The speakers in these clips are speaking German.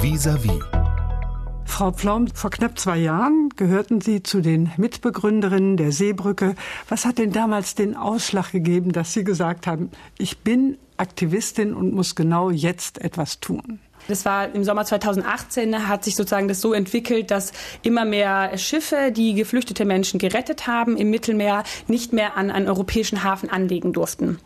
Vis-à-vis. Frau Pflaum, vor knapp zwei Jahren gehörten Sie zu den Mitbegründerinnen der Seebrücke. Was hat denn damals den Ausschlag gegeben, dass Sie gesagt haben, ich bin Aktivistin und muss genau jetzt etwas tun? Das war im Sommer 2018, hat sich sozusagen das so entwickelt, dass immer mehr Schiffe, die geflüchtete Menschen gerettet haben, im Mittelmeer nicht mehr an einen europäischen Hafen anlegen durften.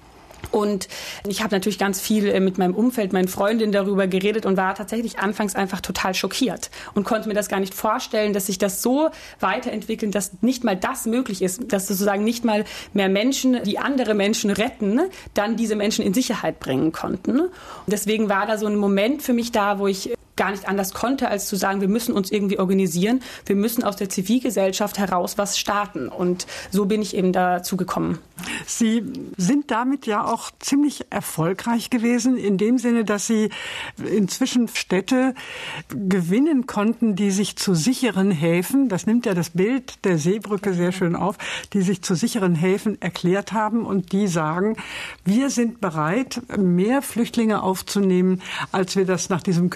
Und ich habe natürlich ganz viel äh, mit meinem Umfeld, meinen Freundinnen darüber geredet und war tatsächlich anfangs einfach total schockiert und konnte mir das gar nicht vorstellen, dass sich das so weiterentwickelt, dass nicht mal das möglich ist, dass sozusagen nicht mal mehr Menschen, die andere Menschen retten, dann diese Menschen in Sicherheit bringen konnten. Deswegen war da so ein Moment für mich da, wo ich gar nicht anders konnte, als zu sagen, wir müssen uns irgendwie organisieren, wir müssen aus der Zivilgesellschaft heraus was starten. Und so bin ich eben dazu gekommen. Sie sind damit ja auch ziemlich erfolgreich gewesen, in dem Sinne, dass Sie inzwischen Städte gewinnen konnten, die sich zu sicheren Häfen, das nimmt ja das Bild der Seebrücke sehr schön auf, die sich zu sicheren Häfen erklärt haben und die sagen, wir sind bereit, mehr Flüchtlinge aufzunehmen, als wir das nach diesem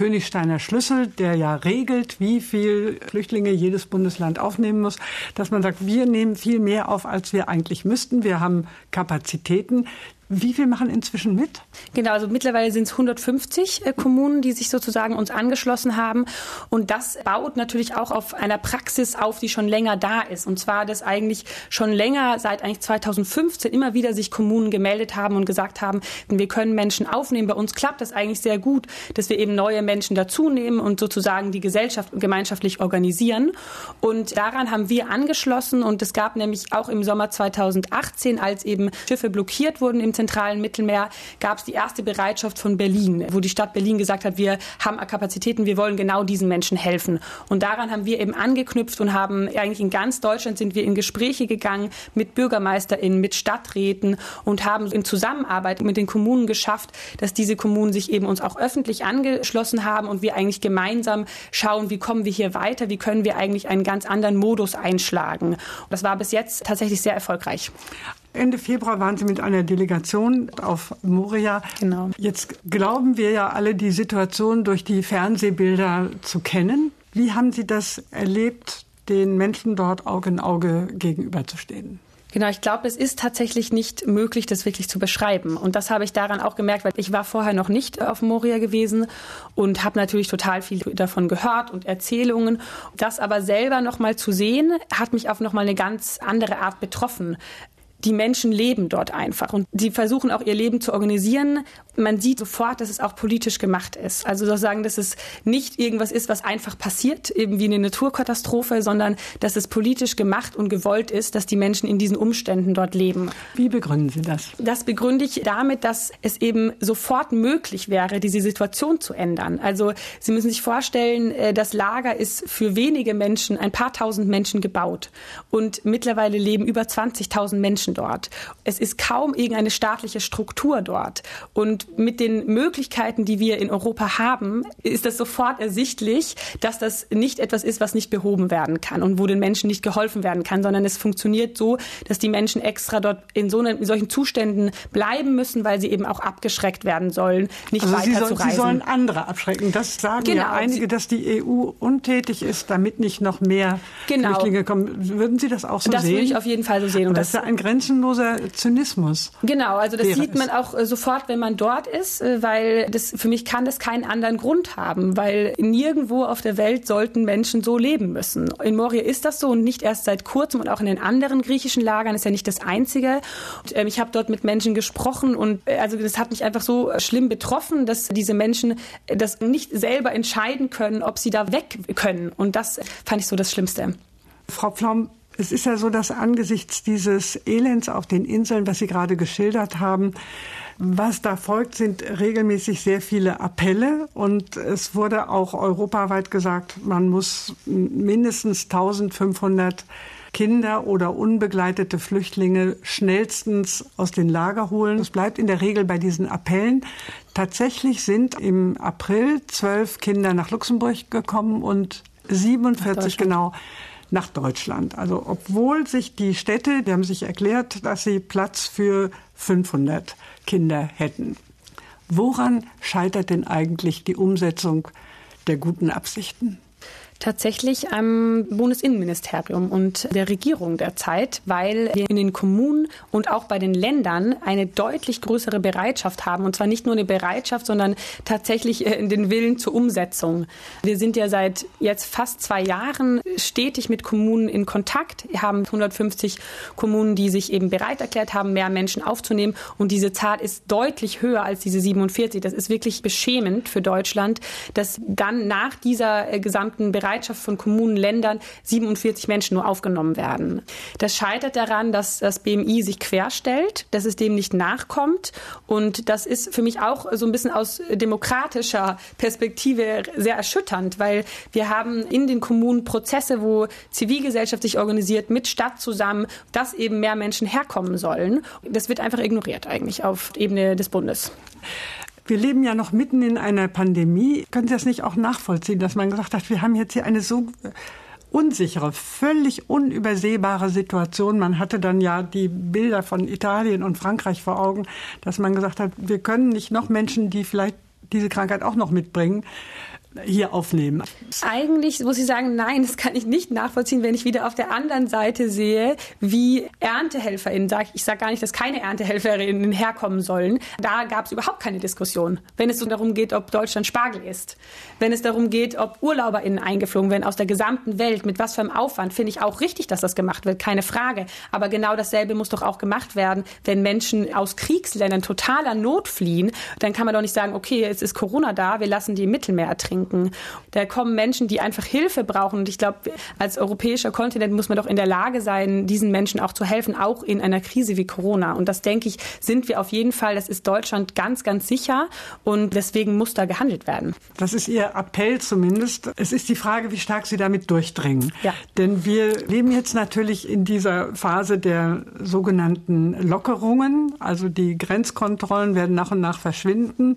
Königsteiner Schlüssel, der ja regelt, wie viel Flüchtlinge jedes Bundesland aufnehmen muss, dass man sagt, wir nehmen viel mehr auf, als wir eigentlich müssten. Wir haben Kapazitäten. Wie viel machen inzwischen mit? Genau, also mittlerweile sind es 150 äh, Kommunen, die sich sozusagen uns angeschlossen haben. Und das baut natürlich auch auf einer Praxis auf, die schon länger da ist. Und zwar, dass eigentlich schon länger, seit eigentlich 2015, immer wieder sich Kommunen gemeldet haben und gesagt haben, wir können Menschen aufnehmen. Bei uns klappt das eigentlich sehr gut, dass wir eben neue Menschen dazunehmen und sozusagen die Gesellschaft gemeinschaftlich organisieren. Und daran haben wir angeschlossen. Und es gab nämlich auch im Sommer 2018, als eben Schiffe blockiert wurden im zentralen Mittelmeer gab es die erste Bereitschaft von Berlin, wo die Stadt Berlin gesagt hat, wir haben Kapazitäten, wir wollen genau diesen Menschen helfen. Und daran haben wir eben angeknüpft und haben eigentlich in ganz Deutschland sind wir in Gespräche gegangen mit BürgermeisterInnen, mit Stadträten und haben in Zusammenarbeit mit den Kommunen geschafft, dass diese Kommunen sich eben uns auch öffentlich angeschlossen haben und wir eigentlich gemeinsam schauen, wie kommen wir hier weiter, wie können wir eigentlich einen ganz anderen Modus einschlagen. Das war bis jetzt tatsächlich sehr erfolgreich. Ende Februar waren Sie mit einer Delegation auf Moria. Genau. Jetzt glauben wir ja alle, die Situation durch die Fernsehbilder zu kennen. Wie haben Sie das erlebt, den Menschen dort Auge in Auge gegenüberzustehen? Genau, ich glaube, es ist tatsächlich nicht möglich, das wirklich zu beschreiben. Und das habe ich daran auch gemerkt, weil ich war vorher noch nicht auf Moria gewesen und habe natürlich total viel davon gehört und Erzählungen. Das aber selber noch mal zu sehen, hat mich auf noch mal eine ganz andere Art betroffen die Menschen leben dort einfach und sie versuchen auch ihr Leben zu organisieren. Man sieht sofort, dass es auch politisch gemacht ist. Also sozusagen, dass es nicht irgendwas ist, was einfach passiert, eben wie eine Naturkatastrophe, sondern dass es politisch gemacht und gewollt ist, dass die Menschen in diesen Umständen dort leben. Wie begründen Sie das? Das begründe ich damit, dass es eben sofort möglich wäre, diese Situation zu ändern. Also Sie müssen sich vorstellen, äh, das Lager ist für wenige Menschen, ein paar tausend Menschen gebaut und mittlerweile leben über 20.000 Menschen dort. Es ist kaum irgendeine staatliche Struktur dort. Und mit den Möglichkeiten, die wir in Europa haben, ist das sofort ersichtlich, dass das nicht etwas ist, was nicht behoben werden kann und wo den Menschen nicht geholfen werden kann, sondern es funktioniert so, dass die Menschen extra dort in, so in solchen Zuständen bleiben müssen, weil sie eben auch abgeschreckt werden sollen, nicht also weiter sie soll, zu reisen. Sie sollen andere abschrecken. Das sagen genau. ja einige, dass die EU untätig ist, damit nicht noch mehr genau. Flüchtlinge kommen. Würden Sie das auch so das sehen? Das würde ich auf jeden Fall so sehen. Und das, das ist ja ein grenzenloser Zynismus. Genau, also das sieht man auch äh, sofort, wenn man dort ist, äh, weil das für mich kann das keinen anderen Grund haben, weil nirgendwo auf der Welt sollten Menschen so leben müssen. In Moria ist das so und nicht erst seit kurzem und auch in den anderen griechischen Lagern ist ja nicht das einzige. Und, ähm, ich habe dort mit Menschen gesprochen und äh, also das hat mich einfach so schlimm betroffen, dass diese Menschen das nicht selber entscheiden können, ob sie da weg können. Und das fand ich so das Schlimmste. Frau Pflaum, es ist ja so, dass angesichts dieses Elends auf den Inseln, was Sie gerade geschildert haben, was da folgt, sind regelmäßig sehr viele Appelle und es wurde auch europaweit gesagt, man muss mindestens 1500 Kinder oder unbegleitete Flüchtlinge schnellstens aus den Lager holen. Es bleibt in der Regel bei diesen Appellen. Tatsächlich sind im April zwölf Kinder nach Luxemburg gekommen und 47 genau nach Deutschland. Also obwohl sich die Städte, die haben sich erklärt, dass sie Platz für 500 Kinder hätten. Woran scheitert denn eigentlich die Umsetzung der guten Absichten? Tatsächlich am Bundesinnenministerium und der Regierung derzeit, weil wir in den Kommunen und auch bei den Ländern eine deutlich größere Bereitschaft haben. Und zwar nicht nur eine Bereitschaft, sondern tatsächlich äh, den Willen zur Umsetzung. Wir sind ja seit jetzt fast zwei Jahren stetig mit Kommunen in Kontakt. Wir haben 150 Kommunen, die sich eben bereit erklärt haben, mehr Menschen aufzunehmen. Und diese Zahl ist deutlich höher als diese 47. Das ist wirklich beschämend für Deutschland, dass dann nach dieser äh, gesamten Bereitschaft Bereitschaft von Kommunen, Ländern 47 Menschen nur aufgenommen werden. Das scheitert daran, dass das BMI sich querstellt, dass es dem nicht nachkommt. Und das ist für mich auch so ein bisschen aus demokratischer Perspektive sehr erschütternd, weil wir haben in den Kommunen Prozesse, wo Zivilgesellschaft sich organisiert, mit Stadt zusammen, dass eben mehr Menschen herkommen sollen. Das wird einfach ignoriert eigentlich auf Ebene des Bundes. Wir leben ja noch mitten in einer Pandemie. Können Sie das nicht auch nachvollziehen, dass man gesagt hat, wir haben jetzt hier eine so unsichere, völlig unübersehbare Situation. Man hatte dann ja die Bilder von Italien und Frankreich vor Augen, dass man gesagt hat, wir können nicht noch Menschen, die vielleicht diese Krankheit auch noch mitbringen, hier aufnehmen? Eigentlich muss ich sagen, nein, das kann ich nicht nachvollziehen, wenn ich wieder auf der anderen Seite sehe, wie ErntehelferInnen, sag, ich sage gar nicht, dass keine ErntehelferInnen herkommen sollen. Da gab es überhaupt keine Diskussion. Wenn es so darum geht, ob Deutschland Spargel ist, wenn es darum geht, ob UrlauberInnen eingeflogen werden aus der gesamten Welt, mit was für einem Aufwand, finde ich auch richtig, dass das gemacht wird, keine Frage. Aber genau dasselbe muss doch auch gemacht werden, wenn Menschen aus Kriegsländern totaler Not fliehen, dann kann man doch nicht sagen, okay, jetzt ist Corona da, wir lassen die im Mittelmeer ertrinken denken. Da kommen Menschen, die einfach Hilfe brauchen. Und ich glaube, als europäischer Kontinent muss man doch in der Lage sein, diesen Menschen auch zu helfen, auch in einer Krise wie Corona. Und das denke ich, sind wir auf jeden Fall. Das ist Deutschland ganz, ganz sicher. Und deswegen muss da gehandelt werden. Das ist Ihr Appell zumindest. Es ist die Frage, wie stark Sie damit durchdringen. Ja. Denn wir leben jetzt natürlich in dieser Phase der sogenannten Lockerungen. Also die Grenzkontrollen werden nach und nach verschwinden.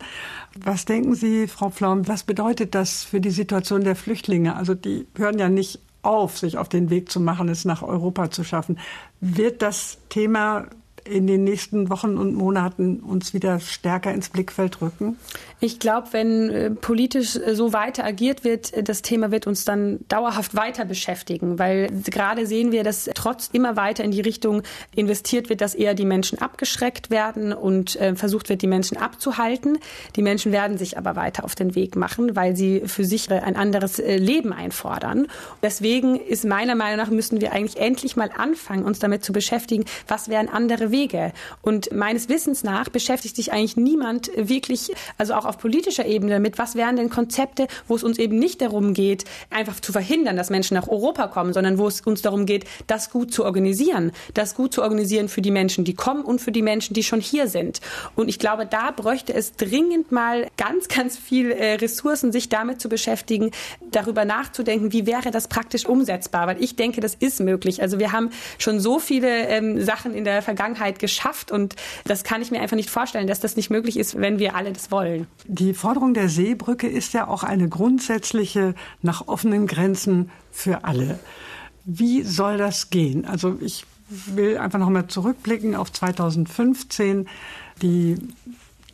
Was denken Sie, Frau Pflaum, was bedeutet das für die Situation der Flüchtlinge? Also die hören ja nicht auf, sich auf den Weg zu machen, es nach Europa zu schaffen. Wird das Thema in den nächsten Wochen und Monaten uns wieder stärker ins Blickfeld rücken? Ich glaube, wenn äh, politisch äh, so weiter agiert wird, äh, das Thema wird uns dann dauerhaft weiter beschäftigen, weil gerade sehen wir, dass trotz immer weiter in die Richtung investiert wird, dass eher die Menschen abgeschreckt werden und versucht wird, die Menschen abzuhalten. Die Menschen werden sich aber weiter auf den Weg machen, weil sie für sich ein anderes Leben einfordern. Deswegen ist meiner Meinung nach müssen wir eigentlich endlich mal anfangen, uns damit zu beschäftigen, was wären andere Wege. Und meines Wissens nach beschäftigt sich eigentlich niemand wirklich, also auch auf politischer Ebene damit, was wären denn Konzepte, wo es uns eben nicht darum geht, einfach zu verhindern, dass Menschen nach Europa kommen, sondern wo es uns darum geht, das gut zu organisieren, das gut zu organisieren für die Menschen, die kommen und für die Menschen, die schon hier sind. Und ich glaube, da bräuchte es dringend mal ganz, ganz viel äh, Ressourcen, sich damit zu beschäftigen, darüber nachzudenken, wie wäre das praktisch umsetzbar, weil ich denke, das ist möglich. Also wir haben schon so viele ähm, Sachen in der Vergangenheit geschafft und das kann ich mir einfach nicht vorstellen, dass das nicht möglich ist, wenn wir alle das wollen. Die Forderung der Seebrücke ist ja auch eine grundsätzliche nach offenen Grenzen für alle. Wie soll das gehen? Also ich will einfach noch mal zurückblicken auf 2015. Die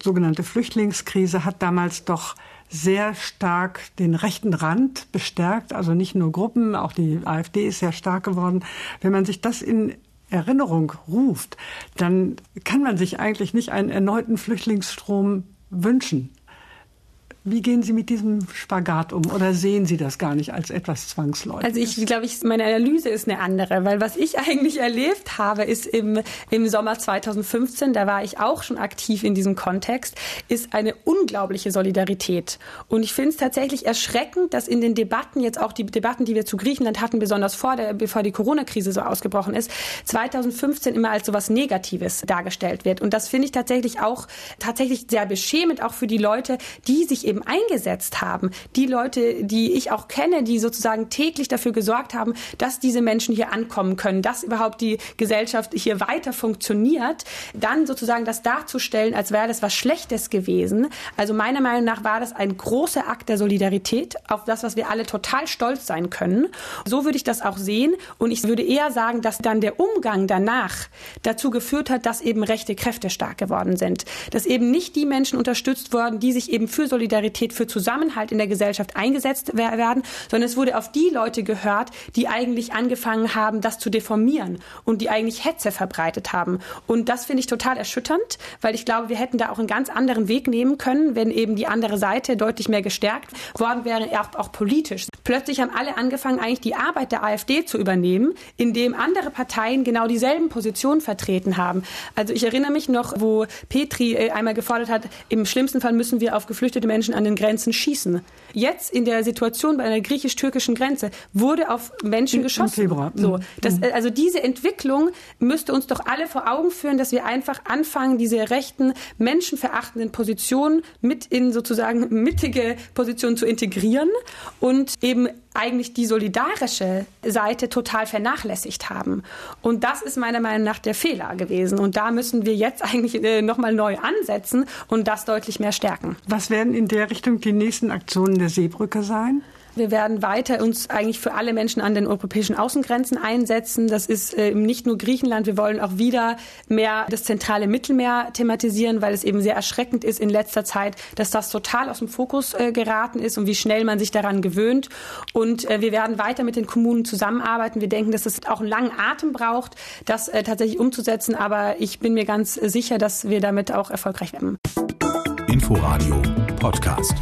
sogenannte Flüchtlingskrise hat damals doch sehr stark den rechten Rand bestärkt, also nicht nur Gruppen, auch die AfD ist sehr stark geworden. Wenn man sich das in Erinnerung ruft, dann kann man sich eigentlich nicht einen erneuten Flüchtlingsstrom wünschen. Wie gehen Sie mit diesem Spagat um oder sehen Sie das gar nicht als etwas zwangsläufig? Also ich glaube, ich, meine Analyse ist eine andere, weil was ich eigentlich erlebt habe, ist im, im Sommer 2015, da war ich auch schon aktiv in diesem Kontext, ist eine unglaubliche Solidarität. Und ich finde es tatsächlich erschreckend, dass in den Debatten, jetzt auch die Debatten, die wir zu Griechenland hatten, besonders vor der, bevor die Corona-Krise so ausgebrochen ist, 2015 immer als so was Negatives dargestellt wird. Und das finde ich tatsächlich auch tatsächlich sehr beschämend, auch für die Leute, die sich eben eben eingesetzt haben. Die Leute, die ich auch kenne, die sozusagen täglich dafür gesorgt haben, dass diese Menschen hier ankommen können, dass überhaupt die Gesellschaft hier weiter funktioniert, dann sozusagen das darzustellen, als wäre das was Schlechtes gewesen. Also meiner Meinung nach war das ein großer Akt der Solidarität, auf das, was wir alle total stolz sein können. So würde ich das auch sehen. Und ich würde eher sagen, dass dann der Umgang danach dazu geführt hat, dass eben rechte Kräfte stark geworden sind. Dass eben nicht die Menschen unterstützt wurden, die sich eben für Solidarität Solidarität, für Zusammenhalt in der Gesellschaft eingesetzt werden, sondern es wurde auf die Leute gehört, die eigentlich angefangen haben, das zu deformieren und die eigentlich Hetze verbreitet haben. Und das finde ich total erschütternd, weil ich glaube, wir hätten da auch einen ganz anderen Weg nehmen können, wenn eben die andere Seite deutlich mehr gestärkt worden wäre, auch, auch politisch. Plötzlich haben alle angefangen, eigentlich die Arbeit der AfD zu übernehmen, indem andere Parteien genau dieselben Positionen vertreten haben. Also ich erinnere mich noch, wo Petri äh, einmal gefordert hat, im schlimmsten Fall müssen wir auf geflüchtete Menschen an den Grenzen schießen. Jetzt in der Situation bei einer griechisch-türkischen Grenze wurde auf Menschen geschossen. Im Februar. So, das, mhm. also diese Entwicklung müsste uns doch alle vor Augen führen, dass wir einfach anfangen, diese rechten, menschenverachtenden Positionen mit in sozusagen mittige Positionen zu integrieren und eben eigentlich die solidarische Seite total vernachlässigt haben. Und das ist meiner Meinung nach der Fehler gewesen. Und da müssen wir jetzt eigentlich äh, nochmal neu ansetzen und das deutlich mehr stärken. Was werden in der Richtung die nächsten Aktionen der Seebrücke sein? Wir werden weiter uns eigentlich für alle Menschen an den europäischen Außengrenzen einsetzen. Das ist äh, nicht nur Griechenland. Wir wollen auch wieder mehr das zentrale Mittelmeer thematisieren, weil es eben sehr erschreckend ist in letzter Zeit, dass das total aus dem Fokus äh, geraten ist und wie schnell man sich daran gewöhnt. Und äh, wir werden weiter mit den Kommunen zusammenarbeiten. Wir denken, dass es auch einen langen Atem braucht, das äh, tatsächlich umzusetzen. Aber ich bin mir ganz sicher, dass wir damit auch erfolgreich werden. Inforadio Podcast.